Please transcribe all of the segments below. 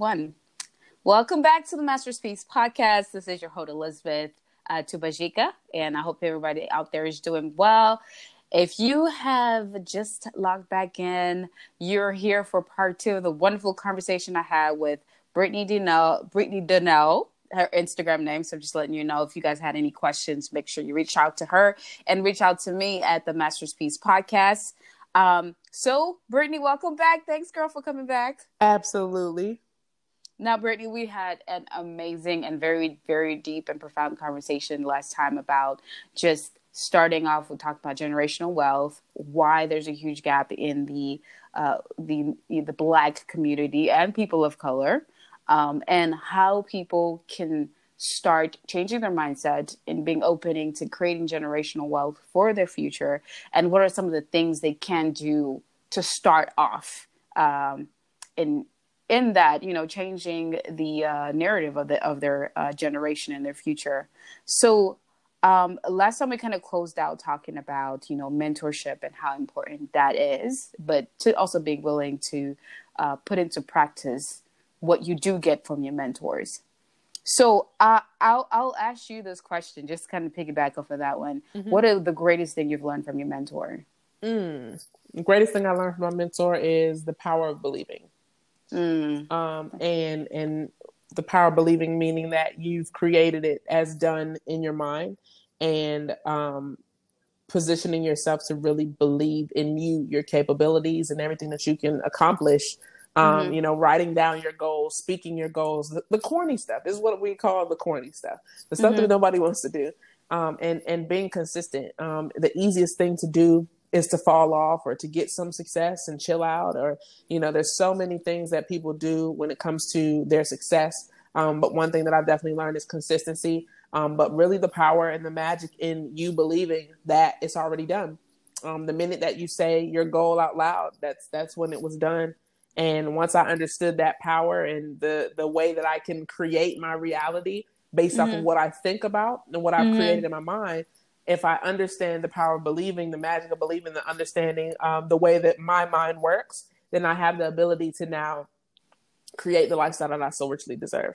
One. Welcome back to the Master's Piece podcast. This is your host, Elizabeth uh, Tubajika, and I hope everybody out there is doing well. If you have just logged back in, you're here for part two of the wonderful conversation I had with Brittany Donnell, Brittany Donnell, her Instagram name. So just letting you know if you guys had any questions, make sure you reach out to her and reach out to me at the Master's Piece podcast. Um, so Brittany, welcome back. Thanks, girl, for coming back. Absolutely. Now, Brittany, we had an amazing and very, very deep and profound conversation last time about just starting off. We talked about generational wealth, why there's a huge gap in the uh, the the Black community and people of color, um, and how people can start changing their mindset and being opening to creating generational wealth for their future, and what are some of the things they can do to start off um, in in that you know changing the uh, narrative of the of their uh, generation and their future. So um, last time we kind of closed out talking about you know mentorship and how important that is, but to also being willing to uh, put into practice what you do get from your mentors. So uh, I'll I'll ask you this question, just kind of piggyback off of that one. Mm-hmm. What are the greatest thing you've learned from your mentor? Mm. The greatest thing I learned from my mentor is the power of believing. Mm. Um, and and the power of believing meaning that you've created it as done in your mind and um, positioning yourself to really believe in you, your capabilities, and everything that you can accomplish. Um, mm-hmm. You know, writing down your goals, speaking your goals, the, the, corny stuff is what we call the corny stuff, the stuff mm-hmm. that nobody wants to do, um, and and being consistent. Um, the easiest thing to do is to fall off or to get some success and chill out or you know there's so many things that people do when it comes to their success um, but one thing that i've definitely learned is consistency um, but really the power and the magic in you believing that it's already done um, the minute that you say your goal out loud that's that's when it was done and once i understood that power and the the way that i can create my reality based mm-hmm. off of mm-hmm. what i think about and what i've mm-hmm. created in my mind if I understand the power of believing, the magic of believing, the understanding um, the way that my mind works, then I have the ability to now create the lifestyle that I so richly deserve.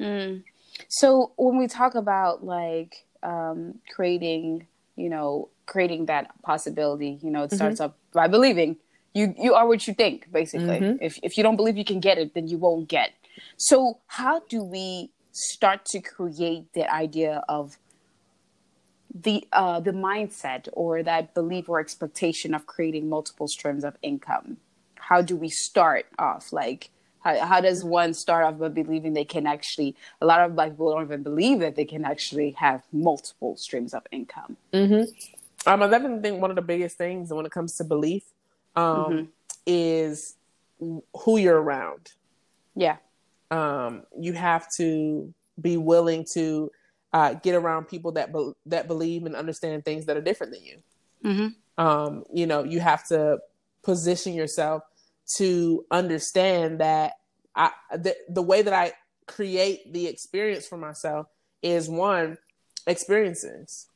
Mm. So when we talk about like um, creating, you know, creating that possibility, you know, it starts mm-hmm. up by believing. You you are what you think, basically. Mm-hmm. If if you don't believe you can get it, then you won't get. So how do we start to create the idea of the uh, the mindset or that belief or expectation of creating multiple streams of income? How do we start off? Like, how, how does one start off by believing they can actually? A lot of black people don't even believe that they can actually have multiple streams of income. Mm-hmm. Um, I definitely think one of the biggest things when it comes to belief um, mm-hmm. is who you're around. Yeah. Um, you have to be willing to uh, get around people that be- that believe and understand things that are different than you. Mm-hmm. Um, you know, you have to position yourself to understand that I the, the way that I create the experience for myself is one experiences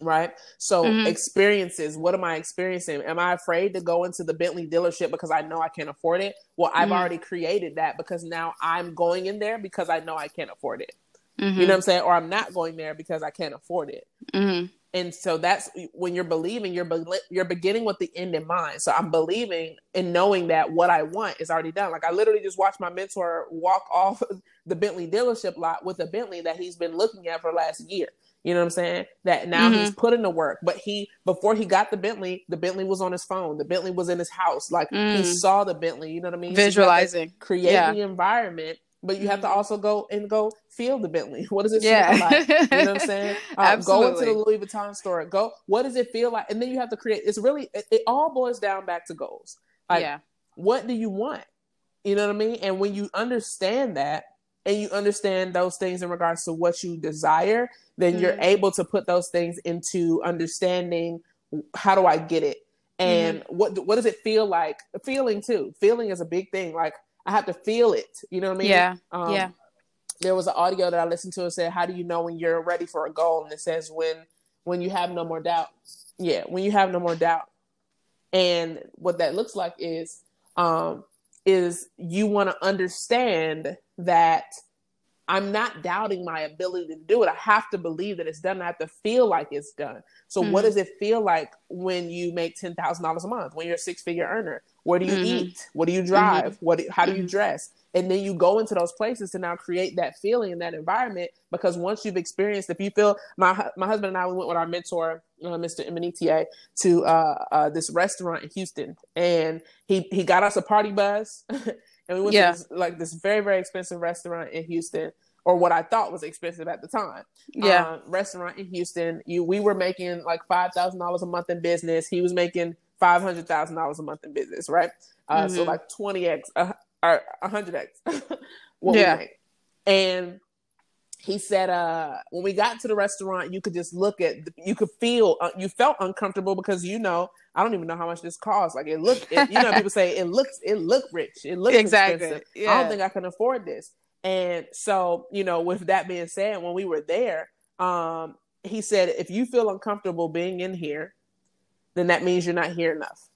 right so mm-hmm. experiences what am i experiencing am i afraid to go into the bentley dealership because i know i can't afford it well i've mm-hmm. already created that because now i'm going in there because i know i can't afford it Mm-hmm. You know what I'm saying? Or I'm not going there because I can't afford it. Mm-hmm. And so that's when you're believing, you're be- you're beginning with the end in mind. So I'm believing and knowing that what I want is already done. Like I literally just watched my mentor walk off the Bentley dealership lot with a Bentley that he's been looking at for last year. You know what I'm saying? That now mm-hmm. he's put in the work. But he before he got the Bentley, the Bentley was on his phone. The Bentley was in his house. Like mm. he saw the Bentley. You know what I mean? Visualizing, so create yeah. the environment but you have to mm-hmm. also go and go feel the Bentley. What does it yeah. feel like? You know what I'm saying? Uh, go into the Louis Vuitton store. Go. What does it feel like? And then you have to create. It's really. It, it all boils down back to goals. Like, yeah. What do you want? You know what I mean? And when you understand that, and you understand those things in regards to what you desire, then mm-hmm. you're able to put those things into understanding. How do I get it? And mm-hmm. what what does it feel like? Feeling too. Feeling is a big thing. Like I have to feel it. You know what I mean? Yeah. Um, yeah. There was an audio that I listened to and said, "How do you know when you're ready for a goal?" And it says, "When when you have no more doubt." Yeah, when you have no more doubt. And what that looks like is um, is you want to understand that I'm not doubting my ability to do it. I have to believe that it's done. I have to feel like it's done. So, mm-hmm. what does it feel like when you make ten thousand dollars a month? When you're a six figure earner? Where do you mm-hmm. eat? What do you drive? Mm-hmm. What? How do you mm-hmm. dress? And then you go into those places to now create that feeling in that environment. Because once you've experienced, if you feel my my husband and I we went with our mentor, uh, Mr. Emanita, to uh, uh, this restaurant in Houston, and he he got us a party bus. and we went yeah. to this, like this very very expensive restaurant in Houston, or what I thought was expensive at the time. Yeah, uh, restaurant in Houston. You we were making like five thousand dollars a month in business. He was making five hundred thousand dollars a month in business, right? Uh, mm-hmm. So like twenty x uh, or hundred x. yeah, and he said uh when we got to the restaurant you could just look at you could feel uh, you felt uncomfortable because you know I don't even know how much this costs. Like it looked, it, you know, people say it looks, it looked rich, it looks exactly. expensive. Yeah. I don't think I can afford this. And so, you know, with that being said, when we were there, um, he said, if you feel uncomfortable being in here, then that means you're not here enough.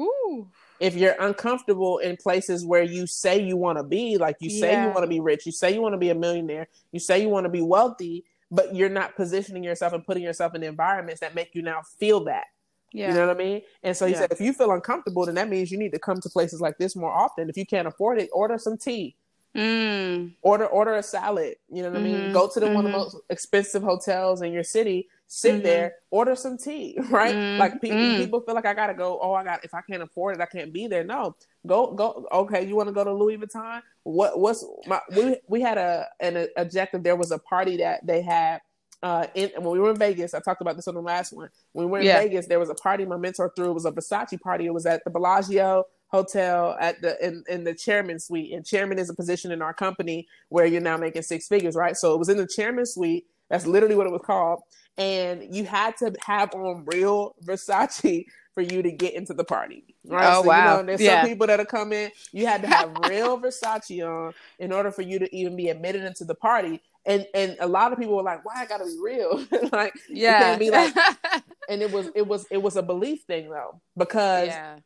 Ooh. If you're uncomfortable in places where you say you want to be, like you say yeah. you want to be rich, you say you want to be a millionaire, you say you want to be wealthy, but you're not positioning yourself and putting yourself in environments that make you now feel that. Yeah. You know what I mean? And so he yeah. said, if you feel uncomfortable, then that means you need to come to places like this more often. If you can't afford it, order some tea. Mm. Order order a salad. You know what mm-hmm. I mean? Mm-hmm. Go to the mm-hmm. one of the mm-hmm. most expensive hotels in your city. Sit mm-hmm. there, order some tea, right? Mm-hmm. Like people, people feel like I gotta go. Oh, I got if I can't afford it, I can't be there. No, go go. Okay, you want to go to Louis Vuitton? What what's my? We we had a an objective. There was a party that they had uh, in, when we were in Vegas, I talked about this on the last one. When we were in yeah. Vegas, there was a party my mentor threw. It was a Versace party. It was at the Bellagio Hotel at the in, in the chairman suite. And chairman is a position in our company where you're now making six figures, right? So it was in the chairman suite. That's literally what it was called. And you had to have on real Versace for you to get into the party. Right. Oh so, wow. You know, there's yeah. some people that are coming. You had to have real Versace on in order for you to even be admitted into the party and and a lot of people were like, "Why I gotta be real?" like, yeah, be like. and it was it was it was a belief thing though, because yeah.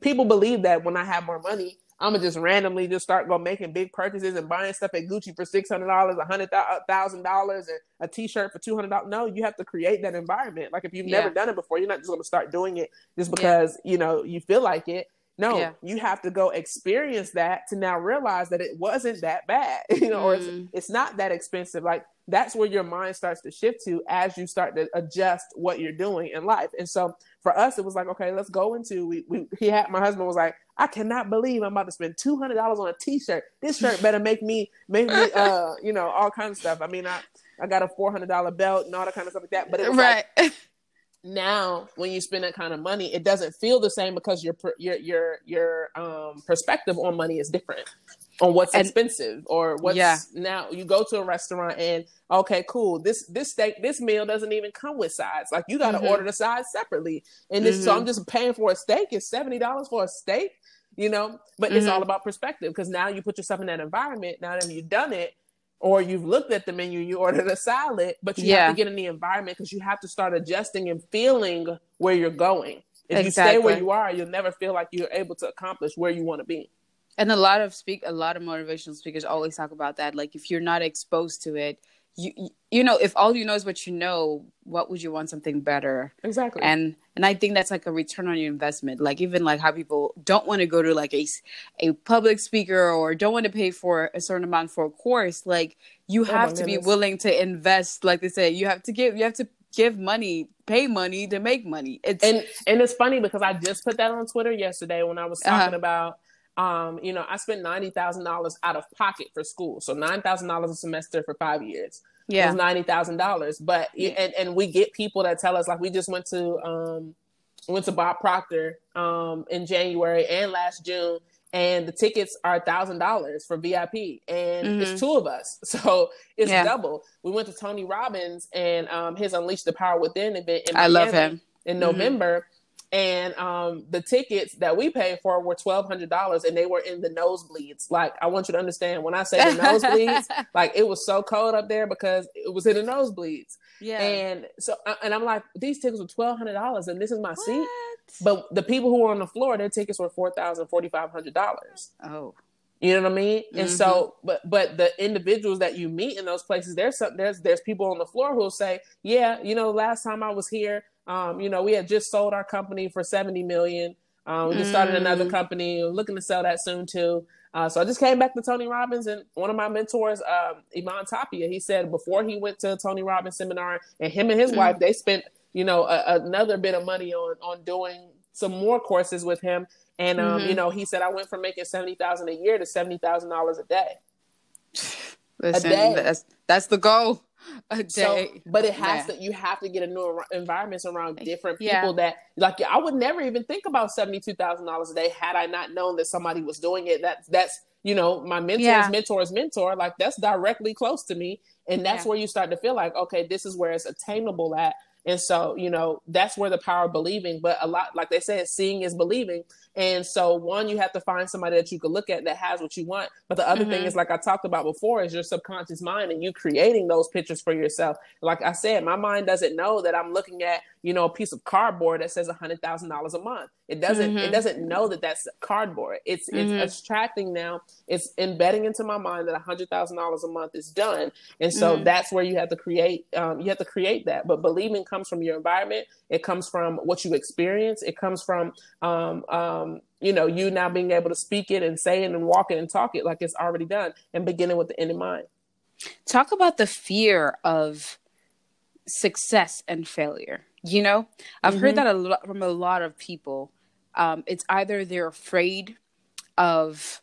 people believe that when I have more money, I'm gonna just randomly just start go making big purchases and buying stuff at Gucci for six hundred dollars, a hundred thousand dollars, and a T-shirt for two hundred dollars. No, you have to create that environment. Like if you've yeah. never done it before, you're not just gonna start doing it just because yeah. you know you feel like it. No, yeah. you have to go experience that to now realize that it wasn't that bad, you know, mm. or it's, mm. it's not that expensive. Like that's where your mind starts to shift to as you start to adjust what you're doing in life. And so for us, it was like, okay, let's go into. We, we he had my husband was like, I cannot believe I'm about to spend two hundred dollars on a T-shirt. This shirt better make me make me uh you know all kinds of stuff. I mean, I I got a four hundred dollar belt and all that kind of stuff like that. But it was right. like now when you spend that kind of money it doesn't feel the same because your your your your um perspective on money is different on what's and, expensive or what's yeah. now you go to a restaurant and okay cool this this steak this meal doesn't even come with sides like you got to mm-hmm. order the sides separately and this mm-hmm. so i'm just paying for a steak it's $70 for a steak you know but mm-hmm. it's all about perspective because now you put yourself in that environment now that you've done it or you've looked at the menu, you ordered a salad, but you yeah. have to get in the environment because you have to start adjusting and feeling where you're going. If exactly. you stay where you are, you'll never feel like you're able to accomplish where you want to be. And a lot of speak, a lot of motivational speakers always talk about that. Like if you're not exposed to it, you you know if all you know is what you know what would you want something better? Exactly. And and i think that's like a return on your investment. Like even like how people don't want to go to like a, a public speaker or don't want to pay for a certain amount for a course like you oh have to be willing to invest like they say you have to give you have to give money pay money to make money. It's and and it's funny because i just put that on twitter yesterday when i was talking uh-huh. about um, you know, I spent ninety thousand dollars out of pocket for school, so nine thousand dollars a semester for five years. Yeah, it ninety thousand dollars. But and and we get people that tell us like we just went to um went to Bob Proctor um in January and last June, and the tickets are thousand dollars for VIP, and mm-hmm. it's two of us, so it's yeah. double. We went to Tony Robbins and um his Unleash the Power Within event. In I love him in mm-hmm. November and um, the tickets that we paid for were twelve hundred dollars, and they were in the nosebleeds. Like I want you to understand when I say the nosebleeds, like it was so cold up there because it was in the nosebleeds. Yeah, and so uh, and I'm like, these tickets were twelve hundred dollars, and this is my what? seat. But the people who were on the floor, their tickets were four thousand, forty five hundred dollars. Oh. You know what I mean? And mm-hmm. so, but but the individuals that you meet in those places, there's some, there's there's people on the floor who will say, yeah, you know, last time I was here, um, you know, we had just sold our company for 70 million. Um, we just started another mm. company, looking to sell that soon too. Uh, so I just came back to Tony Robbins and one of my mentors, um, Iman Tapia, he said before he went to Tony Robbins seminar and him and his mm. wife, they spent, you know, a, another bit of money on, on doing some more courses with him. And, um, mm-hmm. you know, he said, I went from making 70000 a year to $70,000 a day. Listen, a day. That's, that's the goal a day. So, but it has yeah. to. You have to get a new environments around different people yeah. that like. I would never even think about seventy two thousand dollars a day had I not known that somebody was doing it. That that's you know my mentor's yeah. mentor's mentor. Like that's directly close to me, and that's where you start to feel like okay, this is where it's attainable at. And so, you know, that's where the power of believing, but a lot, like they said, seeing is believing. And so, one, you have to find somebody that you can look at that has what you want. But the other mm-hmm. thing is, like I talked about before, is your subconscious mind and you creating those pictures for yourself. Like I said, my mind doesn't know that I'm looking at, you know, a piece of cardboard that says a hundred thousand dollars a month. It doesn't. Mm-hmm. It doesn't know that that's cardboard. It's mm-hmm. it's attracting now. It's embedding into my mind that a hundred thousand dollars a month is done. And so mm-hmm. that's where you have to create. Um, you have to create that. But believing comes from your environment. It comes from what you experience. It comes from um, um, you know, you now being able to speak it and say it and walk it and talk it like it's already done and beginning with the end in mind. Talk about the fear of success and failure. You know, I've mm-hmm. heard that a lot from a lot of people. Um, it's either they're afraid of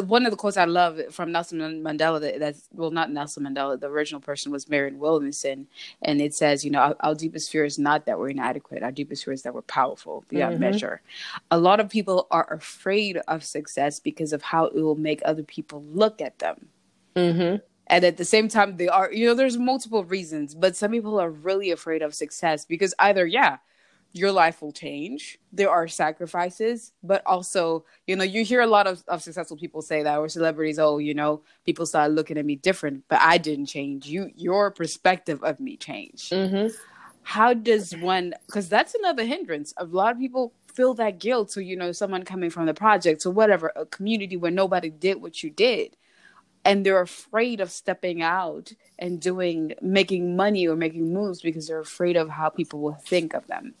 one of the quotes I love from Nelson Mandela that, that's well not Nelson Mandela the original person was Marianne Williamson and it says you know our, our, deepest fear is not that we're inadequate our deepest fear is that we're powerful beyond mm-hmm. measure a lot of people are afraid of success because of how it will make other people look at them mm-hmm. and at the same time they are you know there's multiple reasons but some people are really afraid of success because either yeah your life will change. There are sacrifices, but also, you know, you hear a lot of, of successful people say that or celebrities, oh, you know, people started looking at me different, but I didn't change. You your perspective of me changed. Mm-hmm. How does one because that's another hindrance. A lot of people feel that guilt. So, you know, someone coming from the project or whatever, a community where nobody did what you did. And they're afraid of stepping out and doing making money or making moves because they're afraid of how people will think of them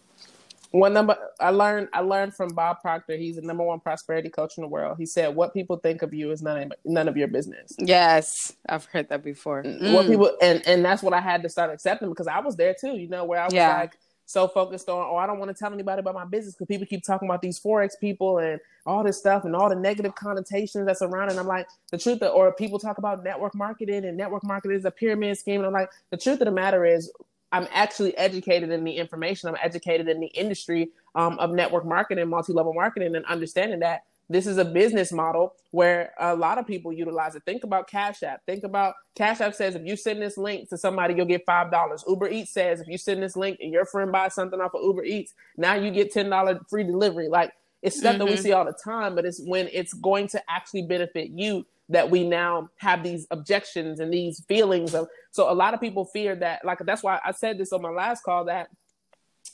one number I learned I learned from Bob Proctor. He's the number one prosperity coach in the world. He said, "What people think of you is none of, none of your business." Yes, I've heard that before. Mm. What people and and that's what I had to start accepting because I was there too. You know, where I was yeah. like so focused on, oh, I don't want to tell anybody about my business because people keep talking about these forex people and all this stuff and all the negative connotations that's around. And I'm like, the truth, of, or people talk about network marketing and network marketing is a pyramid scheme. And I'm like, the truth of the matter is, I'm actually educated in the information. I'm educated in the industry um, of network marketing, multi-level marketing, and understanding that this is a business model where a lot of people utilize it. Think about Cash App. Think about Cash App says if you send this link to somebody, you'll get five dollars. Uber Eats says if you send this link and your friend buys something off of Uber Eats, now you get ten dollar free delivery. Like it's stuff mm-hmm. that we mm-hmm. see all the time, but it's when it's going to actually benefit you that we now have these objections and these feelings of so a lot of people fear that like that's why I said this on my last call that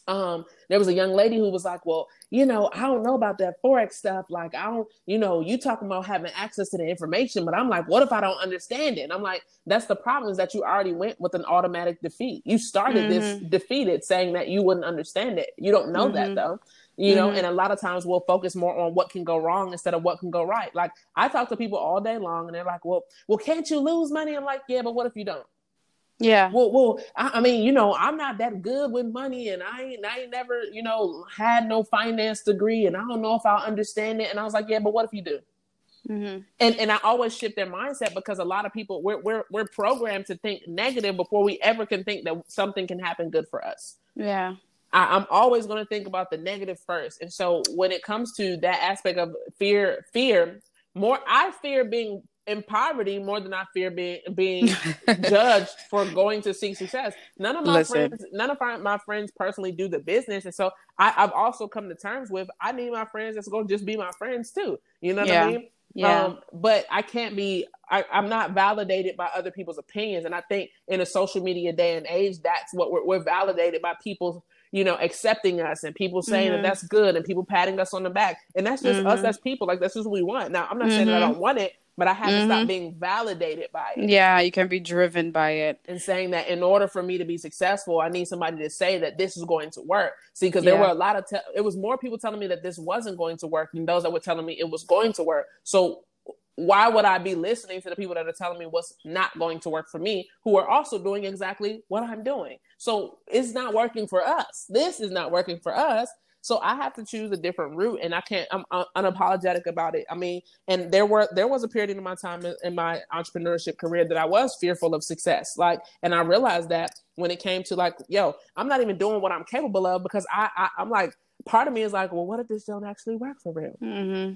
um there was a young lady who was like well you know i don't know about that forex stuff. Like i don't you know you talking about having access to the information but i'm like what if i don't understand it? And i'm like that's the problem is that you already went with an automatic defeat. You started mm-hmm. this defeated saying that you wouldn't understand it. You don't know mm-hmm. that though you know mm-hmm. and a lot of times we'll focus more on what can go wrong instead of what can go right like i talk to people all day long and they're like well well can't you lose money i'm like yeah but what if you don't yeah. Well, well, I, I, mean, you know, I'm not that good with money, and I ain't, I ain't never, you know, had no finance degree, and I don't know if I'll understand it. And I was like, yeah, but what if you do? Mm-hmm. And and I always shift their mindset because a lot of people we're we're we're programmed to think negative before we ever can think that something can happen good for us. Yeah. I, am always going to think about the negative first. And so when it comes to that aspect of fear, fear, more I fear being in poverty more than I fear being being judged for going to seek success. None of my Listen. friends, none of my friends personally do the business, and so I, have also come to terms with I need my friends that's going to just be my friends too. You know what yeah. I mean? Yeah. Um, but I can't be. I, am not validated by other people's opinions, and I think in a social media day and age, that's what we're, we're validated by people you know, accepting us and people saying mm-hmm. that that's good and people patting us on the back. And that's just mm-hmm. us as people. Like, that's just what we want. Now, I'm not mm-hmm. saying that I mm-hmm. don't want it, but I have to stop mm-hmm. being validated by it. Yeah, you can be driven by it. And saying that in order for me to be successful, I need somebody to say that this is going to work. See, because there yeah. were a lot of, te- it was more people telling me that this wasn't going to work than those that were telling me it was going to work. So why would I be listening to the people that are telling me what's not going to work for me, who are also doing exactly what I'm doing? So it's not working for us. This is not working for us. So I have to choose a different route, and I can't. I'm unapologetic about it. I mean, and there were there was a period in my time in, in my entrepreneurship career that I was fearful of success. Like, and I realized that when it came to like, yo, I'm not even doing what I'm capable of because I, I I'm like, part of me is like, well, what if this don't actually work for real? Mm-hmm.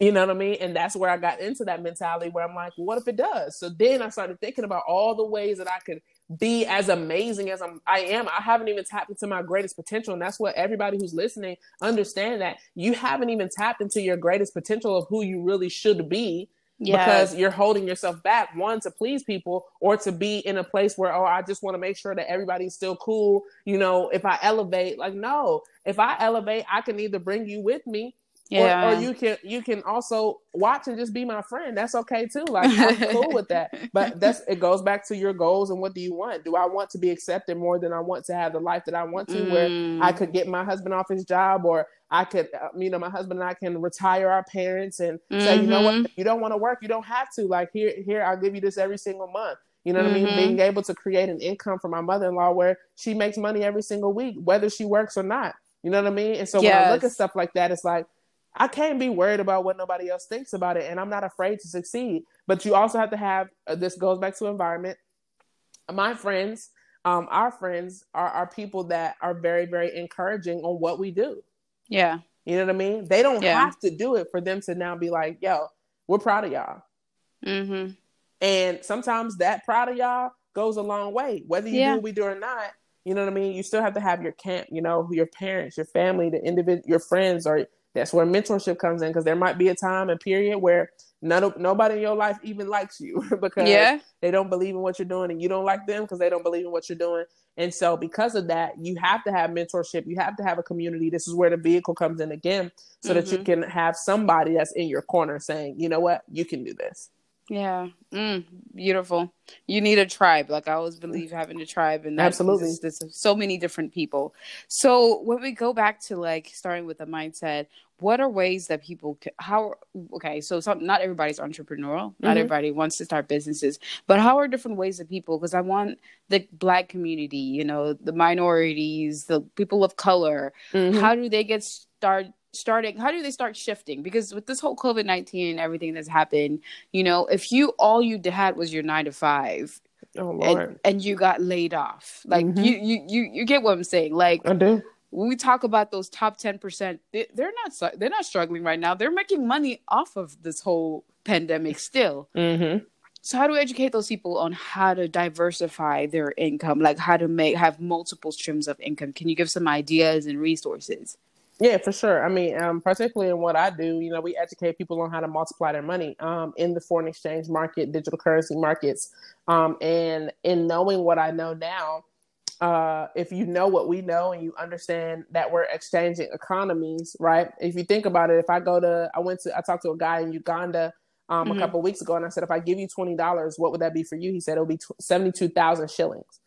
You know what I mean? And that's where I got into that mentality where I'm like, what if it does? So then I started thinking about all the ways that I could be as amazing as I'm I am. I haven't even tapped into my greatest potential. And that's what everybody who's listening understand that you haven't even tapped into your greatest potential of who you really should be. Yes. Because you're holding yourself back, one to please people, or to be in a place where, oh, I just want to make sure that everybody's still cool. You know, if I elevate, like, no, if I elevate, I can either bring you with me yeah. Or, or, you can you can also watch and just be my friend. That's okay too. Like I'm cool with that. But that's it goes back to your goals and what do you want? Do I want to be accepted more than I want to have the life that I want to, mm. where I could get my husband off his job, or I could, uh, you know, my husband and I can retire our parents and mm-hmm. say, you know what, mm-hmm. you don't want to work, you don't have to. Like here, here, I'll give you this every single month. You know what mm-hmm. I mean? Being mm-hmm. able to create an income for my mother in law where she makes money every single week, whether she works or not. You know what I mean? And so yes. when I look at stuff like that, it's like I can't be worried about what nobody else thinks about it, and I'm not afraid to succeed. But you also have to have uh, this goes back to environment. My friends, um, our friends are, are people that are very, very encouraging on what we do. Yeah. You know what I mean? They don't yeah. have to do it for them to now be like, yo, we're proud of y'all. Mm-hmm. And sometimes that proud of y'all goes a long way. Whether you yeah. do what we do or not, you know what I mean? You still have to have your camp, you know, your parents, your family, the individual, your friends, or that's where mentorship comes in because there might be a time and period where none of nobody in your life even likes you because yeah. they don't believe in what you're doing and you don't like them because they don't believe in what you're doing. And so because of that, you have to have mentorship, you have to have a community. This is where the vehicle comes in again so mm-hmm. that you mm-hmm. can have somebody that's in your corner saying, "You know what? You can do this." Yeah, mm, beautiful. You need a tribe. Like I always believe having a tribe, and absolutely, there's so many different people. So when we go back to like starting with the mindset, what are ways that people can, how okay? So some, not everybody's entrepreneurial. Not mm-hmm. everybody wants to start businesses, but how are different ways that people? Because I want the Black community, you know, the minorities, the people of color. Mm-hmm. How do they get started? Starting how do they start shifting? Because with this whole covid-19 and everything that's happened you know if you all you had was your nine to five oh, and, and you got laid off like mm-hmm. you, you you you get what i'm saying like i do. when we talk about those top 10% they, they're not they're not struggling right now. They're making money off of this whole pandemic still. Mm-hmm. so how do we educate those people on how to diversify their income? Like how to make have multiple streams of income? Can you give some ideas and resources yeah, for sure. I mean, um, particularly in what I do, you know, we educate people on how to multiply their money um, in the foreign exchange market, digital currency markets, um, and in knowing what I know now. Uh, if you know what we know and you understand that we're exchanging economies, right? If you think about it, if I go to, I went to, I talked to a guy in Uganda um, mm-hmm. a couple weeks ago, and I said, if I give you twenty dollars, what would that be for you? He said it would be seventy-two thousand shillings,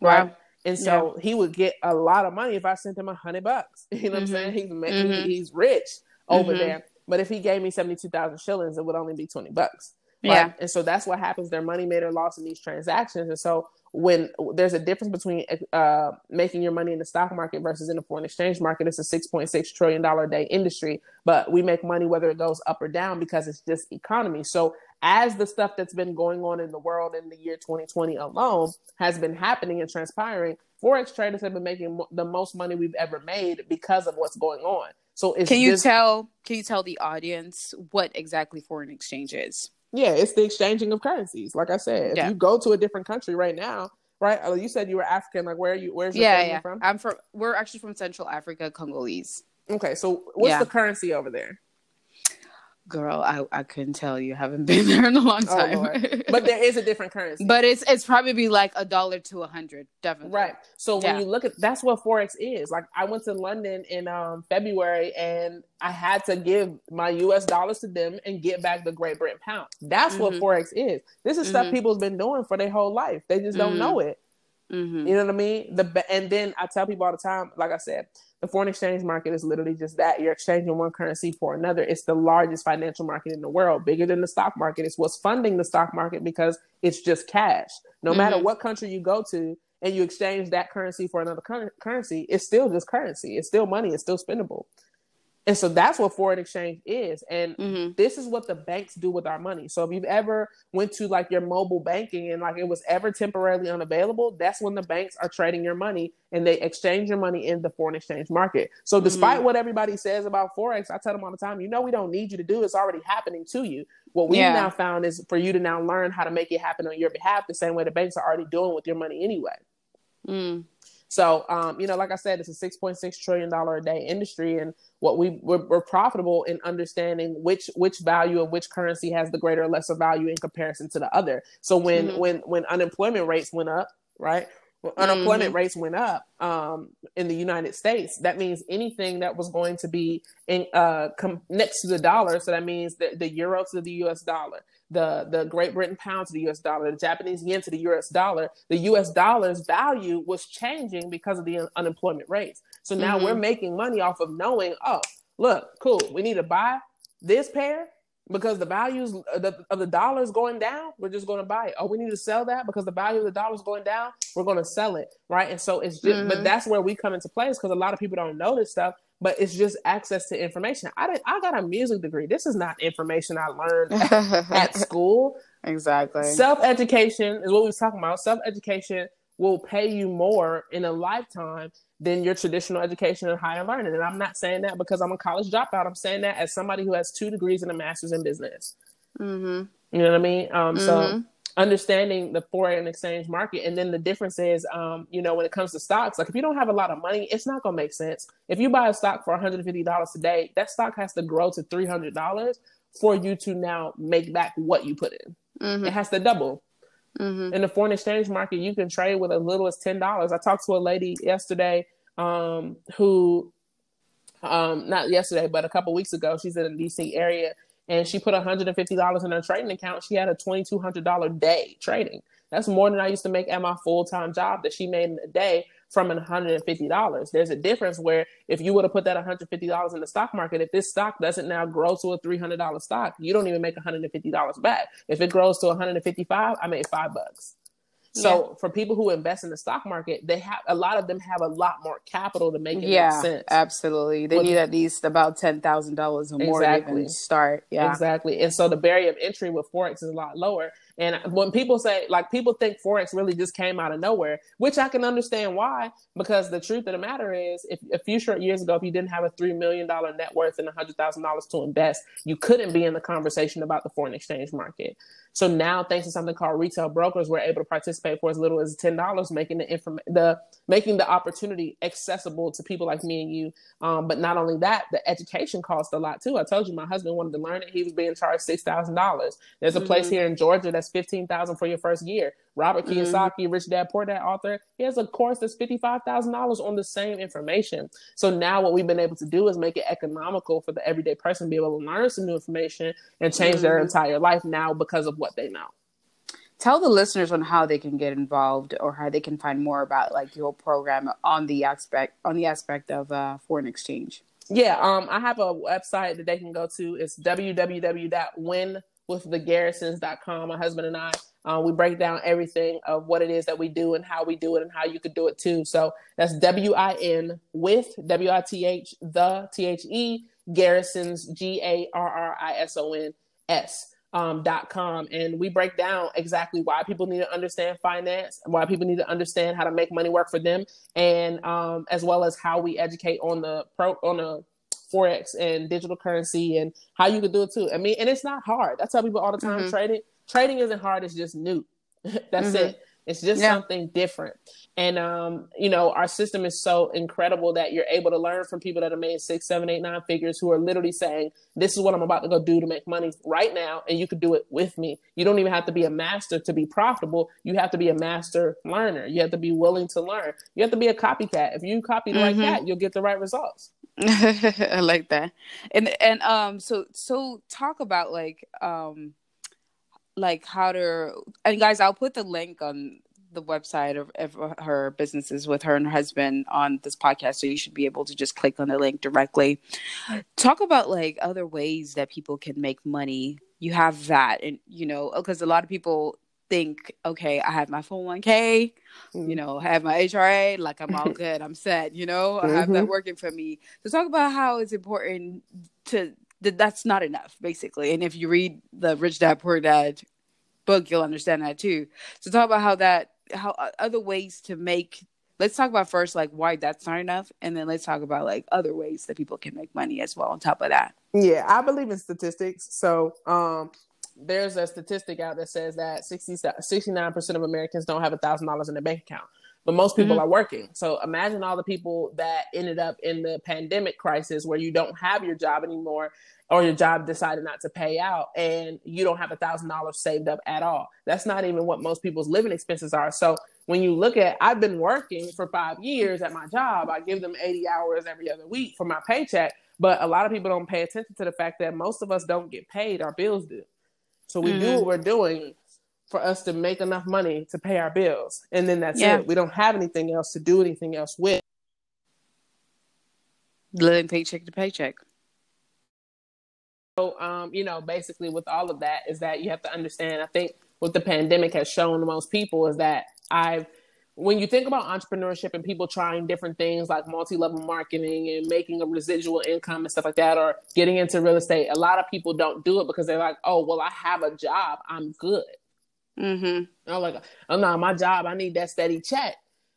right? Wow. And so yeah. he would get a lot of money if I sent him a hundred bucks. You know mm-hmm. what I'm mm-hmm. saying? He's mm-hmm. he's rich over mm-hmm. there. But if he gave me seventy two thousand shillings, it would only be twenty bucks. Right? Yeah. And so that's what happens. Their money made or lost in these transactions. And so when there's a difference between uh, making your money in the stock market versus in the foreign exchange market, it's a six point six trillion dollar a day industry. But we make money whether it goes up or down because it's just economy. So as the stuff that's been going on in the world in the year 2020 alone has been happening and transpiring, forex traders have been making the most money we've ever made because of what's going on. So can you tell? Can you tell the audience what exactly foreign exchange is? Yeah, it's the exchanging of currencies. Like I said, if yeah. you go to a different country right now, right? Oh, you said you were African. Like, where are you? Where's your yeah, family yeah. from? I'm from. We're actually from Central Africa, Congolese. Okay, so what's yeah. the currency over there? Girl, I, I couldn't tell you. I haven't been there in a long oh, time. Oh, but there is a different currency. But it's it's probably like a dollar to a hundred, definitely. Right. So yeah. when you look at that's what forex is. Like I went to London in um, February and I had to give my US dollars to them and get back the Great Britain pound. That's mm-hmm. what forex is. This is mm-hmm. stuff people's been doing for their whole life. They just don't mm-hmm. know it. Mm-hmm. You know what I mean? The and then I tell people all the time, like I said, the foreign exchange market is literally just that. You're exchanging one currency for another. It's the largest financial market in the world, bigger than the stock market. It's what's funding the stock market because it's just cash. No mm-hmm. matter what country you go to and you exchange that currency for another currency, it's still just currency. It's still money. It's still spendable. And so that's what foreign exchange is. And mm-hmm. this is what the banks do with our money. So if you've ever went to like your mobile banking and like it was ever temporarily unavailable, that's when the banks are trading your money and they exchange your money in the foreign exchange market. So despite mm-hmm. what everybody says about forex, I tell them all the time, you know we don't need you to do it's already happening to you. What we've yeah. now found is for you to now learn how to make it happen on your behalf the same way the banks are already doing with your money anyway. Mm. So, um, you know, like I said, it's a six point six trillion dollar a day industry, and what we we're, we're, profitable in understanding which which value of which currency has the greater or lesser value in comparison to the other. So when mm-hmm. when when unemployment rates went up, right? When unemployment mm-hmm. rates went up um, in the United States, that means anything that was going to be in, uh, com- next to the dollar. So that means the, the euro to the U.S. dollar, the the Great Britain pound to the US dollar, the Japanese yen to the US dollar, the US dollar's value was changing because of the un- unemployment rates. So now mm-hmm. we're making money off of knowing, oh, look, cool, we need to buy this pair because the values of the, of the dollar is going down. We're just going to buy it. Oh, we need to sell that because the value of the dollar is going down. We're going to sell it, right? And so it's just, mm-hmm. but that's where we come into place because a lot of people don't know this stuff but it's just access to information. I did, I got a music degree. This is not information I learned at school. Exactly. Self education is what we was talking about. Self education will pay you more in a lifetime than your traditional education and higher learning. And I'm not saying that because I'm a college dropout. I'm saying that as somebody who has two degrees and a master's in business. Mm-hmm. You know what I mean? Um, mm-hmm. So understanding the foreign exchange market. And then the difference is, um, you know, when it comes to stocks, like if you don't have a lot of money, it's not going to make sense. If you buy a stock for $150 today, that stock has to grow to $300 for you to now make back what you put in. Mm-hmm. It has to double. Mm-hmm. In the foreign exchange market, you can trade with as little as $10. I talked to a lady yesterday um, who, um, not yesterday, but a couple weeks ago, she's in the DC area and she put $150 in her trading account. She had a $2,200 day trading. That's more than I used to make at my full time job that she made in a day from an $150. There's a difference where if you would have put that $150 in the stock market, if this stock doesn't now grow to a $300 stock, you don't even make $150 back. If it grows to 155, I made five bucks. So yeah. for people who invest in the stock market, they have a lot of them have a lot more capital to make it yeah, make sense. Absolutely. They need at least about ten thousand dollars or more exactly. to start. Yeah. Exactly. And so the barrier of entry with Forex is a lot lower. And when people say, like, people think Forex really just came out of nowhere, which I can understand why, because the truth of the matter is, if a few short years ago, if you didn't have a $3 million net worth and $100,000 to invest, you couldn't be in the conversation about the foreign exchange market. So now, thanks to something called retail brokers, we're able to participate for as little as ten dollars, making the inform- the making the opportunity accessible to people like me and you. Um, but not only that, the education costs a lot too. I told you my husband wanted to learn it; he was being charged six thousand dollars. There's a mm-hmm. place here in Georgia that's fifteen thousand for your first year. Robert mm-hmm. Kiyosaki, Rich Dad Poor Dad author, he has a course that's $55,000 on the same information. So now what we've been able to do is make it economical for the everyday person to be able to learn some new information and change mm-hmm. their entire life now because of what they know. Tell the listeners on how they can get involved or how they can find more about like your program on the aspect on the aspect of uh, foreign exchange. Yeah, um, I have a website that they can go to. It's www.winwiththegarrisons.com. My husband and I uh, we break down everything of what it is that we do and how we do it and how you could do it too. So that's W I N with W I T H the T H E Garrisons G A R R I S O N S. Um, dot com and we break down exactly why people need to understand finance why people need to understand how to make money work for them and um, as well as how we educate on the pro on the forex and digital currency and how you can do it too. I mean, and it's not hard. I tell people all the time, mm-hmm. trading trading isn't hard. It's just new. That's mm-hmm. it. It's just yeah. something different. And um, you know, our system is so incredible that you're able to learn from people that have made six, seven, eight, nine figures who are literally saying, This is what I'm about to go do to make money right now, and you could do it with me. You don't even have to be a master to be profitable. You have to be a master learner. You have to be willing to learn. You have to be a copycat. If you copy the mm-hmm. right cat, you'll get the right results. I like that. And and um so so talk about like um like how to and guys i'll put the link on the website of, of, her businesses with her and her husband on this podcast so you should be able to just click on the link directly talk about like other ways that people can make money you have that and you know because a lot of people think okay i have my 401k mm-hmm. you know I have my hra like i'm all good i'm set you know i have that mm-hmm. working for me so talk about how it's important to that that's not enough basically. And if you read the rich dad poor dad book you'll understand that too. So talk about how that how uh, other ways to make let's talk about first like why that's not enough and then let's talk about like other ways that people can make money as well on top of that. Yeah i believe in statistics. So um there's a statistic out that says that 60, 69% of americans don't have a thousand dollars in their bank account but most people mm-hmm. are working. So imagine all the people that ended up in the pandemic crisis where you don't have your job anymore or your job decided not to pay out and you don't have a thousand dollars saved up at all. That's not even what most people's living expenses are. So when you look at I've been working for five years at my job, I give them 80 hours every other week for my paycheck. But a lot of people don't pay attention to the fact that most of us don't get paid, our bills do. So we mm-hmm. do what we're doing for us to make enough money to pay our bills. And then that's yeah. it. We don't have anything else to do anything else with. Living paycheck to paycheck. So, um, you know, basically with all of that is that you have to understand, I think what the pandemic has shown most people is that I've, when you think about entrepreneurship and people trying different things like multi-level marketing and making a residual income and stuff like that, or getting into real estate, a lot of people don't do it because they're like, oh, well, I have a job. I'm good Mm-hmm. I'm like, oh no, my job, I need that steady check.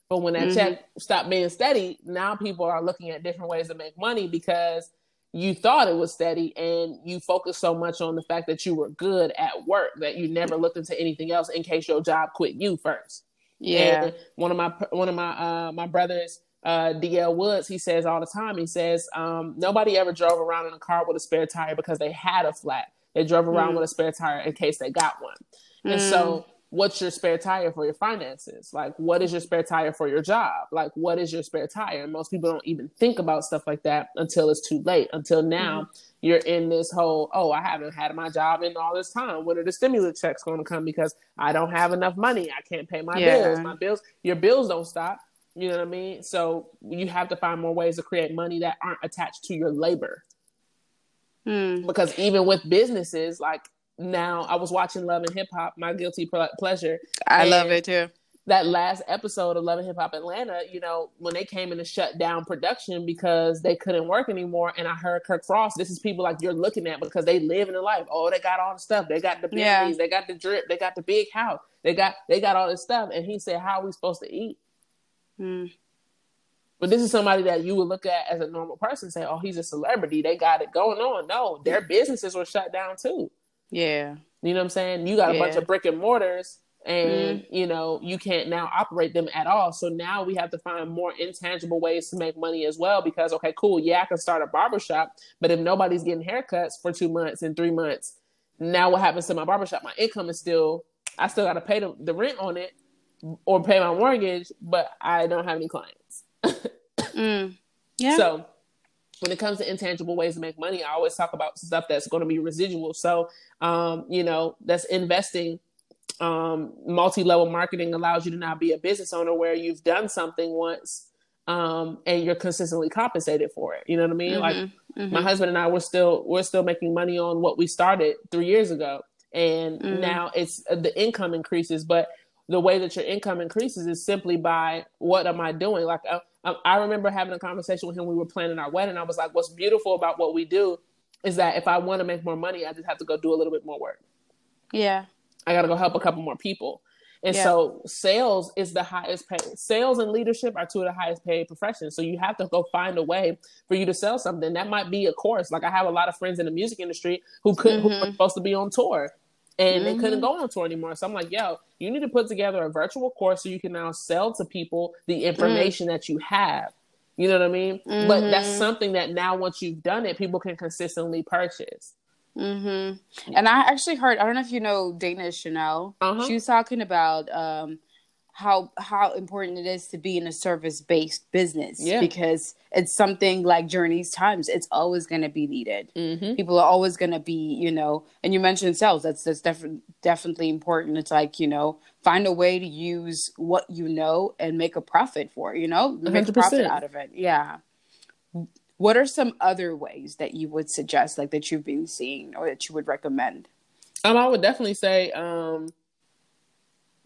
But when that mm-hmm. check stopped being steady, now people are looking at different ways to make money because you thought it was steady and you focused so much on the fact that you were good at work that you never looked into anything else in case your job quit you first. Yeah. And one of my one of my uh my brothers uh, DL Woods, he says all the time, he says, um, nobody ever drove around in a car with a spare tire because they had a flat. They drove around mm. with a spare tire in case they got one. And so, mm. what's your spare tire for your finances? Like, what is your spare tire for your job? Like, what is your spare tire? And most people don't even think about stuff like that until it's too late. Until now, mm. you're in this whole, oh, I haven't had my job in all this time. When are the stimulus checks going to come? Because I don't have enough money. I can't pay my yeah. bills. My bills, your bills don't stop. You know what I mean? So you have to find more ways to create money that aren't attached to your labor. Mm. Because even with businesses, like now I was watching Love and Hip Hop, my guilty pleasure. I love it too. That last episode of Love and Hip Hop Atlanta, you know, when they came in to shut down production because they couldn't work anymore, and I heard Kirk Frost. This is people like you're looking at because they live in the life. Oh, they got all the stuff. They got the Bentleys, yeah. they got the drip, they got the big house, they got they got all this stuff. And he said, "How are we supposed to eat?" Hmm. But this is somebody that you would look at as a normal person, say, "Oh, he's a celebrity. They got it going on." No, their businesses were shut down too. Yeah. You know what I'm saying? You got a yeah. bunch of brick and mortars and mm-hmm. you know you can't now operate them at all so now we have to find more intangible ways to make money as well because okay cool yeah i can start a barbershop but if nobody's getting haircuts for two months and three months now what happens to my barbershop my income is still i still got to pay the, the rent on it or pay my mortgage but i don't have any clients mm. yeah so when it comes to intangible ways to make money, I always talk about stuff that's going to be residual. So, um, you know, that's investing. Um, multi-level marketing allows you to now be a business owner where you've done something once um, and you're consistently compensated for it. You know what I mean? Mm-hmm, like mm-hmm. my husband and I we're still we're still making money on what we started three years ago, and mm-hmm. now it's the income increases, but the way that your income increases is simply by what am I doing? Like um, I remember having a conversation with him. We were planning our wedding. I was like, "What's beautiful about what we do is that if I want to make more money, I just have to go do a little bit more work. Yeah, I got to go help a couple more people." And yeah. so sales is the highest paid. Sales and leadership are two of the highest paid professions. So you have to go find a way for you to sell something. That might be a course. Like I have a lot of friends in the music industry who could mm-hmm. who were supposed to be on tour and mm-hmm. they couldn't mm-hmm. go on tour anymore. So I'm like, yo, you need to put together a virtual course so you can now sell to people the information mm. that you have. You know what I mean? Mm-hmm. But that's mm-hmm. something that now once you've done it, people can consistently purchase. Mm-hmm. And I actually heard, I don't know if you know Dana Chanel. Uh-huh. She was talking about um, how how important it is to be in a service based business yeah. because it's something like journeys times it's always going to be needed mm-hmm. people are always going to be you know and you mentioned sales that's that's definitely definitely important it's like you know find a way to use what you know and make a profit for you know make 100%. a profit out of it yeah what are some other ways that you would suggest like that you've been seeing or that you would recommend um i would definitely say um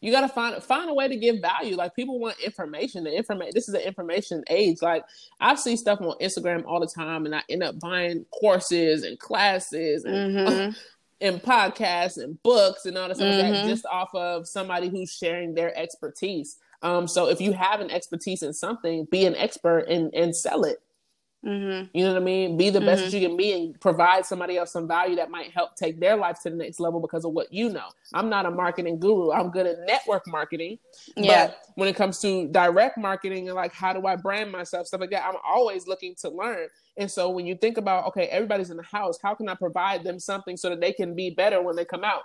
you got to find find a way to give value. Like people want information. The information. This is an information age. Like I see stuff on Instagram all the time, and I end up buying courses and classes and. Mm-hmm. and podcasts and books and all this mm-hmm. like just off of somebody who's sharing their expertise. Um, so if you have an expertise in something, be an expert and and sell it. Mm-hmm. You know what I mean? Be the best mm-hmm. that you can be and provide somebody else some value that might help take their life to the next level because of what you know. I'm not a marketing guru. I'm good at network marketing. Yeah. But when it comes to direct marketing and like how do I brand myself, stuff like that, I'm always looking to learn. And so when you think about, okay, everybody's in the house, how can I provide them something so that they can be better when they come out?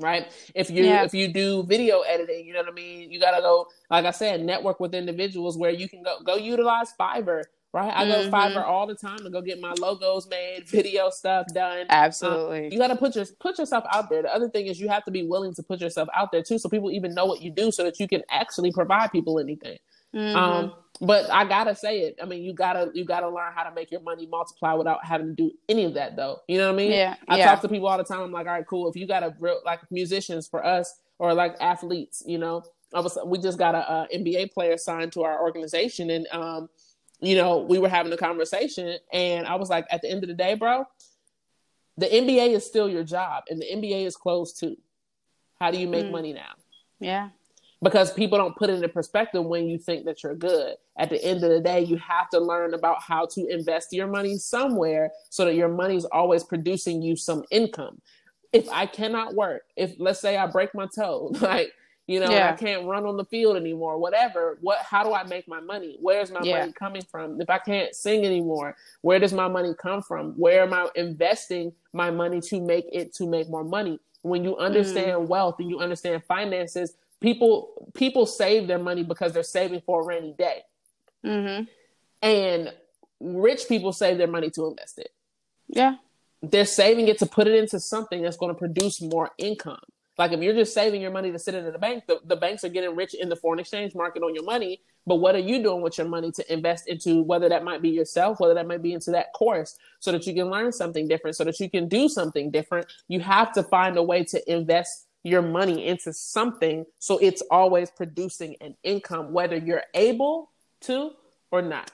right if you yeah. if you do video editing you know what i mean you gotta go like i said network with individuals where you can go go utilize fiverr right? I mm-hmm. go Fiverr all the time to go get my logos made, video stuff done. Absolutely. Um, you got to put your put yourself out there. The other thing is you have to be willing to put yourself out there too, so people even know what you do, so that you can actually provide people anything. Mm-hmm. Um, but I gotta say it. I mean, you gotta you gotta learn how to make your money multiply without having to do any of that, though. You know what I mean? Yeah. I yeah. talk to people all the time. I'm like, all right, cool. If you got a real like musicians for us or like athletes, you know, I was we just got a, a NBA player signed to our organization, and um, you know, we were having a conversation and I was like, at the end of the day, bro, the NBA is still your job and the NBA is closed too. How do you make mm. money now? Yeah. Because people don't put it into perspective when you think that you're good. At the end of the day, you have to learn about how to invest your money somewhere so that your money is always producing you some income. If I cannot work, if let's say I break my toe, like you know yeah. i can't run on the field anymore whatever. What how do i make my money? Where's my yeah. money coming from? If i can't sing anymore where does my money come from? Where am i investing my money to make it to make more money? When you understand mm. wealth and you understand finances people people save their money because they're saving for a rainy day. Mm-hmm. and rich people save their money to invest it. Yeah. They're saving it to put it into something that's going to produce more income like if you're just saving your money to sit it in the bank, the, the banks are getting rich in the foreign exchange market on your money. But what are you doing with your money to invest into whether that might be yourself, whether that might be into that course, so that you can learn something different, so that you can do something different? You have to find a way to invest your money into something so it's always producing an income, whether you're able to or not.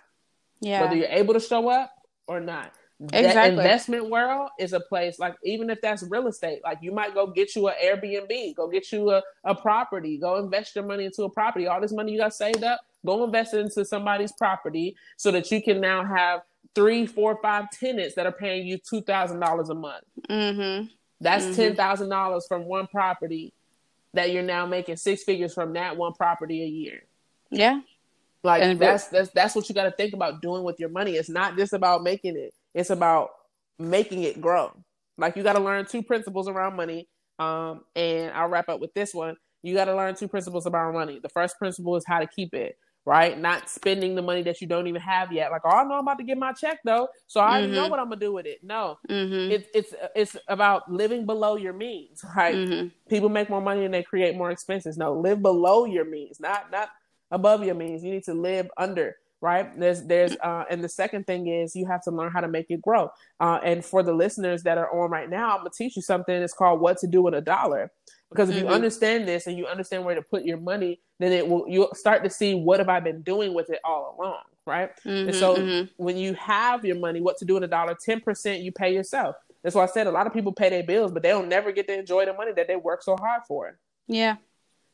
Yeah. Whether you're able to show up or not. Exactly. That investment world is a place like even if that's real estate, like you might go get you an Airbnb, go get you a, a property, go invest your money into a property. All this money you got saved up, go invest it into somebody's property so that you can now have three, four, five tenants that are paying you two thousand dollars a month. Mm-hmm. That's mm-hmm. ten thousand dollars from one property that you're now making six figures from that one property a year. Yeah. Like and that's that's that's what you got to think about doing with your money. It's not just about making it it's about making it grow. Like you got to learn two principles around money. Um, and I'll wrap up with this one. You got to learn two principles about money. The first principle is how to keep it, right? Not spending the money that you don't even have yet. Like, oh, I know I'm about to get my check though, so I mm-hmm. know what I'm gonna do with it. No, mm-hmm. it, it's it's about living below your means, right? Mm-hmm. People make more money and they create more expenses. No, live below your means, not not above your means. You need to live under right? There's there's uh and the second thing is you have to learn how to make it grow. Uh and for the listeners that are on right now i'm gonna teach you something. It's called what to do with a dollar. Because if mm-hmm. you understand this and you understand where to put your money then it will you'll start to see what have i been doing with it all along right? Mm-hmm, and so mm-hmm. when you have your money what to do with a dollar 10% you pay yourself. That's why i said a lot of people pay their bills but they don't never get to enjoy the money that they work so hard for. Yeah.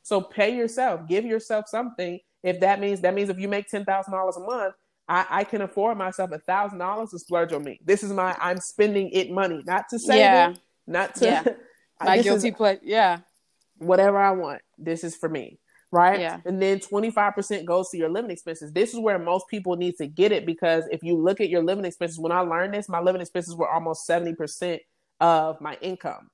So pay yourself, give yourself something. If that means that means if you make ten thousand dollars a month, I, I, can afford myself a thousand dollars to splurge on me. This is my I'm spending it money, not to save yeah. it, not to yeah. my guilty pleasure. Yeah, whatever I want. This is for me, right? Yeah. And then twenty five percent goes to your living expenses. This is where most people need to get it because if you look at your living expenses, when I learned this, my living expenses were almost seventy percent of my income.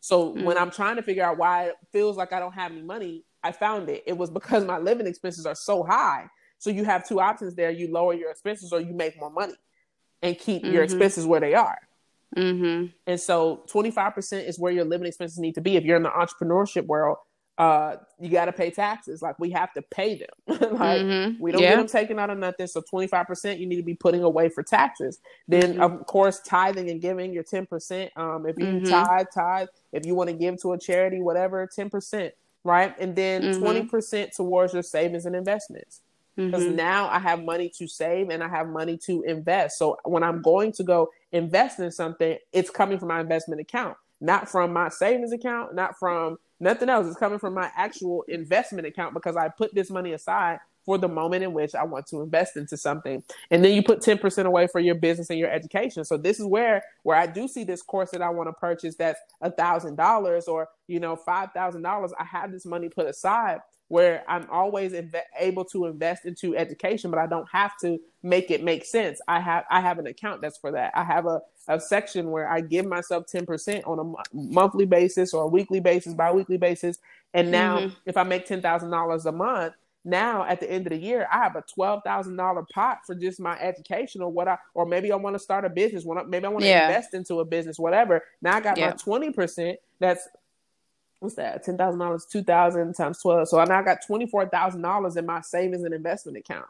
So mm-hmm. when I'm trying to figure out why it feels like I don't have any money, I found it. It was because my living expenses are so high. So you have two options there: you lower your expenses or you make more money and keep mm-hmm. your expenses where they are. Mm-hmm. And so 25% is where your living expenses need to be. If you're in the entrepreneurship world, uh, you got to pay taxes. Like we have to pay them. like mm-hmm. we don't yeah. get them taken out of nothing. So 25% you need to be putting away for taxes. Then mm-hmm. of course, tithing and giving your 10%. Um, if you mm-hmm. tithe, tithe, if you want to give to a charity, whatever, 10%, right? And then 20% mm-hmm. towards your savings and investments. Because mm-hmm. now I have money to save and I have money to invest. So when I'm going to go invest in something, it's coming from my investment account, not from my savings account, not from Nothing else It's coming from my actual investment account because I put this money aside for the moment in which I want to invest into something. And then you put 10% away for your business and your education. So this is where where I do see this course that I want to purchase that's a thousand dollars or you know five thousand dollars. I have this money put aside where I'm always inv- able to invest into education, but I don't have to make it make sense. I have I have an account that's for that. I have a, a section where I give myself 10% on a m- monthly basis or a weekly basis, bi-weekly basis. And now mm-hmm. if I make $10,000 a month, now at the end of the year, I have a twelve thousand dollar pot for just my education or what I or maybe I want to start a business. maybe I want to yeah. invest into a business, whatever. Now I got yeah. my twenty percent. That's what's that? Ten thousand dollars, two thousand times twelve. So I now I got twenty four thousand dollars in my savings and investment account.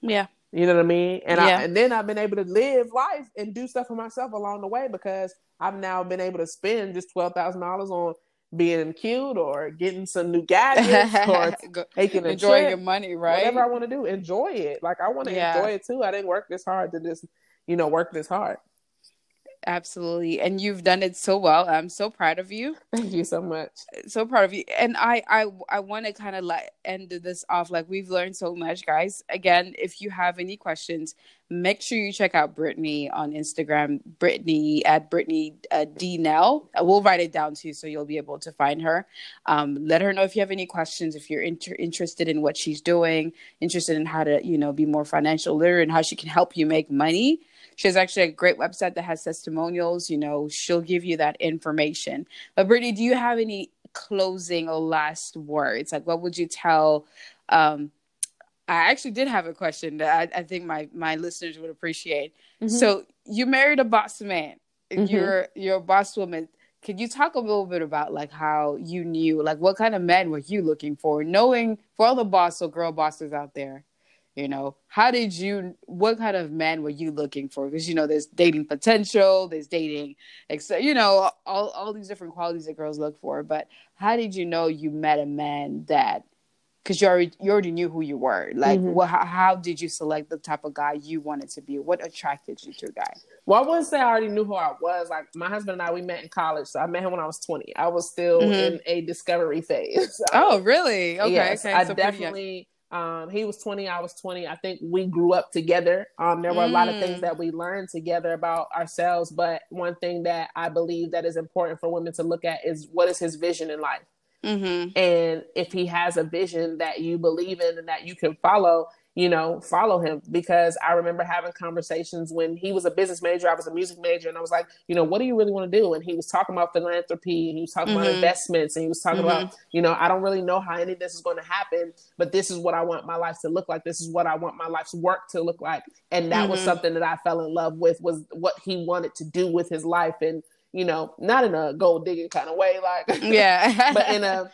Yeah. You know what I mean? And yeah. I, and then I've been able to live life and do stuff for myself along the way because I've now been able to spend just twelve thousand dollars on being cute or getting some new gadgets or taking a enjoying trip, your money, right? Whatever I want to do, enjoy it. Like I want to yeah. enjoy it too. I didn't work this hard to just, you know, work this hard. Absolutely. And you've done it so well. I'm so proud of you. Thank you so much. So proud of you. And I I I want to kind of let end this off like we've learned so much, guys. Again, if you have any questions, make sure you check out Brittany on Instagram, Brittany at Brittany uh, D Nelle. We'll write it down too, so you'll be able to find her. Um, let her know if you have any questions, if you're inter- interested in what she's doing, interested in how to, you know, be more financial literate and how she can help you make money she has actually a great website that has testimonials. You know, she'll give you that information. But Brittany, do you have any closing or last words? Like, what would you tell? Um, I actually did have a question that I, I think my my listeners would appreciate. Mm-hmm. So you married a boss man. Mm-hmm. You're you're a boss woman. Can you talk a little bit about like how you knew, like what kind of men were you looking for, knowing for all the boss or girl bosses out there, you know how did you what kind of man were you looking for? Because you know there's dating potential there's dating you know all, all these different qualities that girls look for. But how did you know you met a man that because you already you already knew who you were. Like mm-hmm. what how, how, did you select the type of guy you wanted to be? What attracted you to a guy? Well i wouldn't say i already knew who i was. Like my husband and i we met in college so i met him when i was 20 i was still mm-hmm. in a discovery phase. Oh really? Okay yes, okay i so definitely um, he was 20, I was 20. I think we grew up together. Um, there were mm. a lot of things mm. that we learned together about ourselves. But one thing that I believe that is important for women to look at is what is his vision in life? Mm-hmm. And if he has a vision that you believe in and that you can follow, you know, follow him because I remember having conversations when he was a business major, I was a music major, and I was like, you know, what do you really want to do? And he was talking about philanthropy, and he was talking mm-hmm. about investments, and he was talking mm-hmm. about, you know, I don't really know how any of this is going to happen, but this is what I want my life to look like. This is what I want my life's work to look like. And that mm-hmm. was something that I fell in love with was what he wanted to do with his life and you know, not in a gold digging kind of way, like yeah, but in a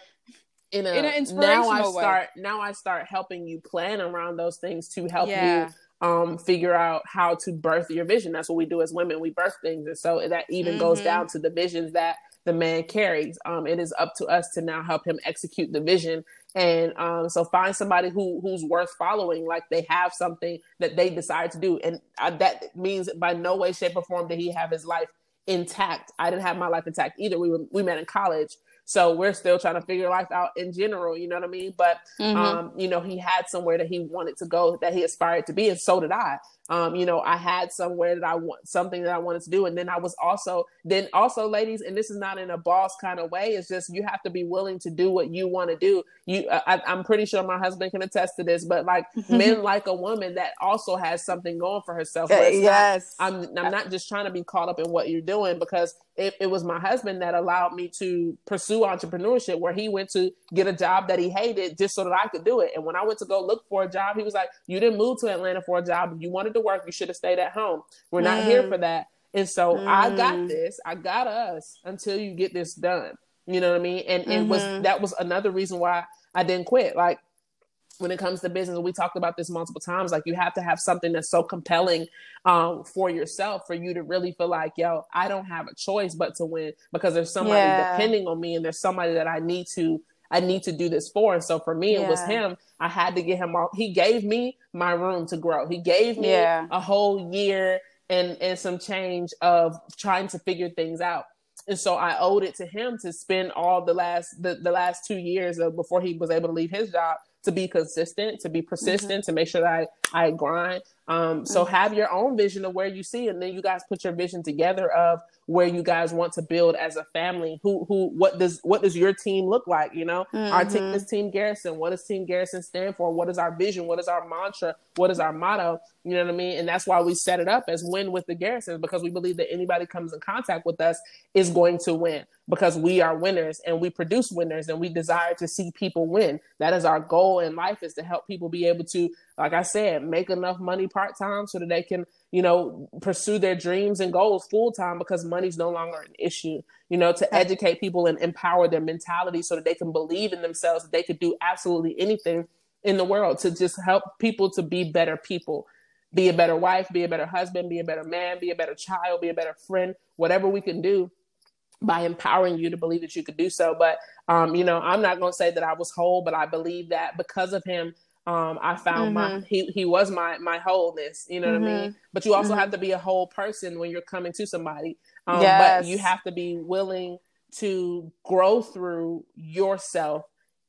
in a, in an now I start way. now I start helping you plan around those things to help yeah. you um figure out how to birth your vision. That's what we do as women. We birth things. And so that even mm-hmm. goes down to the visions that the man carries. Um it is up to us to now help him execute the vision. And um so find somebody who who's worth following, like they have something that they decide to do. And uh, that means by no way, shape, or form did he have his life intact. I didn't have my life intact either. We were we met in college. So we're still trying to figure life out in general, you know what I mean? But mm-hmm. um, you know, he had somewhere that he wanted to go, that he aspired to be, and so did I um, you know, I had somewhere that I want something that I wanted to do. And then I was also, then also, ladies, and this is not in a boss kind of way, it's just you have to be willing to do what you want to do. You, I, am pretty sure my husband can attest to this, but like men like a woman that also has something going for herself. yes. Not, I'm, I'm not just trying to be caught up in what you're doing because it, it, was my husband that allowed me to pursue entrepreneurship where he went to get a job that he hated just so that I could do it. And when I went to go look for a job, he was like, You didn't move to Atlanta for a job. If you wanted to work, you should have stayed at home. We're not mm. here for that. And so mm. I got this, I got us until you get this done. You know what I mean? And it mm-hmm. was that was another reason why I didn't quit. Like when it comes to business, we talked about this multiple times. Like you have to have something that's so compelling um, for yourself for you to really feel like, yo, I don't have a choice but to win because there's somebody yeah. depending on me and there's somebody that I need to I need to do this for. And so for me, yeah. it was him. I had to get him all he gave me my room to grow. He gave me yeah. a whole year and and some change of trying to figure things out and so I owed it to him to spend all the last the, the last two years of before he was able to leave his job to be consistent, to be persistent, mm-hmm. to make sure that I, I grind. Um, so mm-hmm. have your own vision of where you see, and then you guys put your vision together of where you guys want to build as a family. Who, who, what does, what does your team look like? You know, mm-hmm. our team is Team Garrison. What does Team Garrison stand for? What is our vision? What is our mantra? What is our motto? You know what I mean? And that's why we set it up as win with the Garrisons because we believe that anybody comes in contact with us is going to win because we are winners and we produce winners and we desire to see people win. That is our goal in life is to help people be able to, like I said, make enough money part time so that they can, you know, pursue their dreams and goals full time because money's no longer an issue. You know, to educate people and empower their mentality so that they can believe in themselves, that they could do absolutely anything in the world to just help people to be better people be a better wife, be a better husband, be a better man, be a better child, be a better friend, whatever we can do by empowering you to believe that you could do so. But um, you know, I'm not going to say that I was whole, but I believe that because of him, um, I found mm-hmm. my he he was my my wholeness. You know mm-hmm. what I mean? Mm-hmm. But you also mm-hmm. have to be a whole person when you're coming to somebody. Um, yes. But you have to be willing to grow through yourself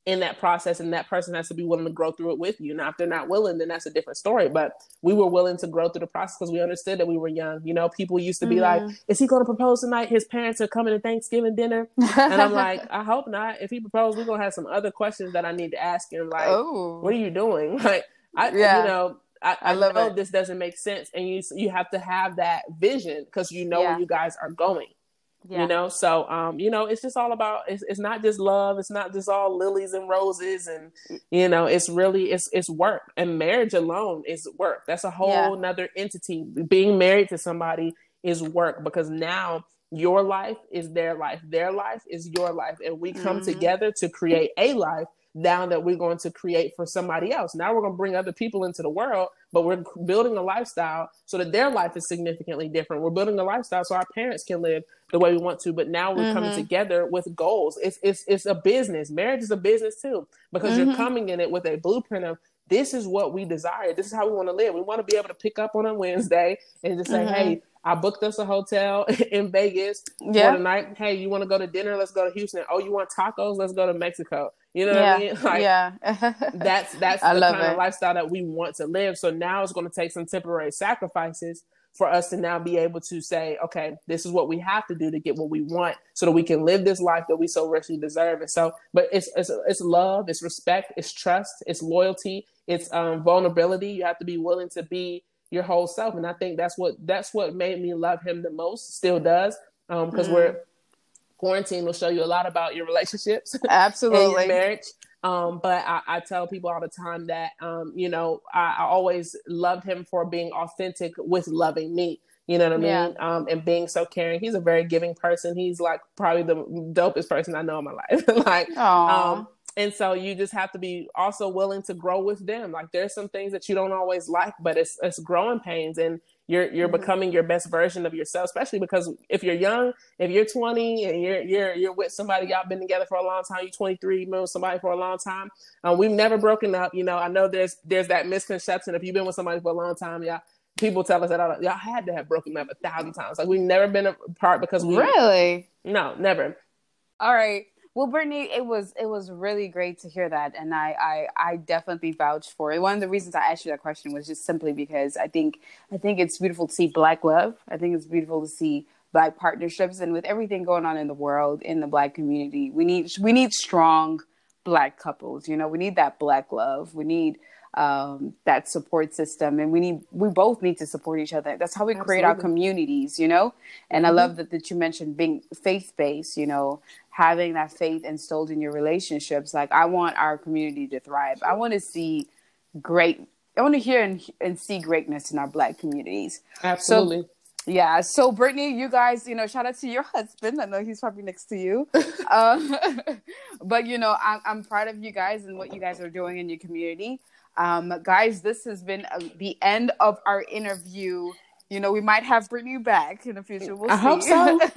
in that process and that person has to be willing to grow through it with you. Now, if they're not willing, then that's a different story. But we were willing to grow through the process because we understood that we were young. You know, people used to be mm-hmm. like, is he going to propose tonight? His parents are coming to Thanksgiving dinner. and I'm like, I hope not. If he proposed, we're going to have some other questions that I need to ask him. Like, oh. what are you doing? Like, I, yeah. you know, I, I, I know it. this doesn't make sense. And you, you have to have that vision because you know yeah. where you guys are going. Yeah. You know, so um, you know, it's just all about it's, it's not just love, it's not just all lilies and roses and you know, it's really it's it's work. And marriage alone is work. That's a whole yeah. nother entity. Being married to somebody is work because now your life is their life, their life is your life, and we come mm-hmm. together to create a life down that we're going to create for somebody else. Now we're going to bring other people into the world, but we're building a lifestyle so that their life is significantly different. We're building a lifestyle so our parents can live the way we want to, but now we're mm-hmm. coming together with goals. It's it's it's a business. Marriage is a business too because mm-hmm. you're coming in it with a blueprint of this is what we desire. This is how we want to live. We want to be able to pick up on a Wednesday and just say, mm-hmm. "Hey, I booked us a hotel in Vegas yeah. for the night. Hey, you want to go to dinner? Let's go to Houston. Oh, you want tacos? Let's go to Mexico. You know yeah. what I mean? Like, yeah. that's that's the kind it. of lifestyle that we want to live. So now it's going to take some temporary sacrifices for us to now be able to say, okay, this is what we have to do to get what we want, so that we can live this life that we so richly deserve. And so, but it's it's it's love, it's respect, it's trust, it's loyalty, it's um, vulnerability. You have to be willing to be your whole self. And I think that's what that's what made me love him the most. Still does, because um, mm-hmm. we're quarantine will show you a lot about your relationships, absolutely, your marriage. Um, but I, I, tell people all the time that um, you know I, I, always loved him for being authentic with loving me. You know what I mean? Yeah. Um, and being so caring. He's a very giving person. He's like probably the dopest person I know in my life. like, um, and so you just have to be also willing to grow with them. Like there's some things that you don't always like but it's it's growing pains and you're you're mm-hmm. becoming your best version of yourself especially because if you're young if you're 20 and you're you're you're with somebody y'all been together for a long time you're 23 you been with somebody for a long time um, we've never broken up you know. I know there's there's that misconception if you've been with somebody for a long time y'all people tell us that y'all had to have broken up a thousand times. Like we've never been apart because we really? No never. All right Well, Brittany, it was it was really great to hear that, and I, I I definitely vouch for it. One of the reasons I asked you that question was just simply because I think I think it's beautiful to see black love. I think it's beautiful to see black partnerships, and with everything going on in the world in the black community, we need we need strong black couples. You know, we need that black love. We need um, that support system and we need we both need to support each other that's how we Absolutely. create our communities you know and mm-hmm. i love that, that you mentioned being faith-based you know having that faith installed in your relationships like i want our community to thrive i want to see great i want to hear and, and see greatness in our black communities Absolutely. So, yeah. So, Brittany, you guys, you know, shout out to your husband. I know he's probably next to you. um, but, you know, I'm, I'm proud of you guys and what you guys are doing in your community. Um, guys, this has been uh, the end of our interview. You know, we might have Brittany back in the future. We'll I see. hope so.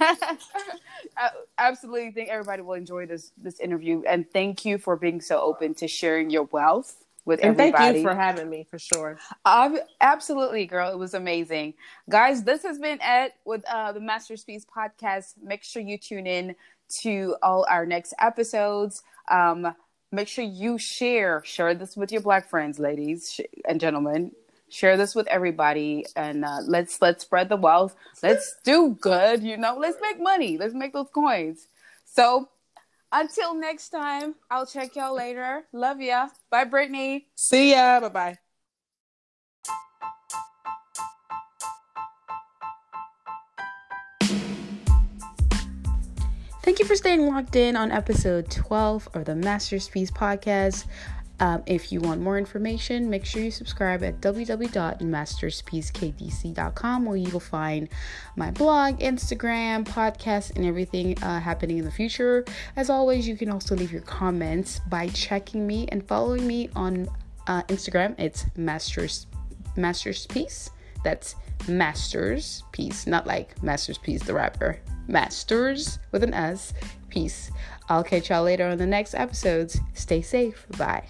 I absolutely think everybody will enjoy this this interview, and thank you for being so open to sharing your wealth with and everybody. Thank you for having me for sure. Uh, absolutely, girl. It was amazing, guys. This has been Ed with uh, the Masterpiece podcast. Make sure you tune in to all our next episodes. Um, make sure you share share this with your black friends ladies and gentlemen share this with everybody and uh, let's let's spread the wealth. Let's do good you know? Let's make money. Let's make those coins. So until next time i'll check y'all later. Love ya. Bye brittany. See ya. Bye-bye. Thank you for staying locked in on episode 12 of the Masterpiece podcast. Um, if you want more information, make sure you subscribe at www.masterpiecekdc.com where you will find my blog, Instagram, podcast, and everything uh, happening in the future. As always, you can also leave your comments by checking me and following me on uh, Instagram. It's Masters Masters Piece. That's Masters Piece, not like Masters Piece the rapper. Masters with an S. Peace. I'll catch y'all later on the next episodes. Stay safe. Bye.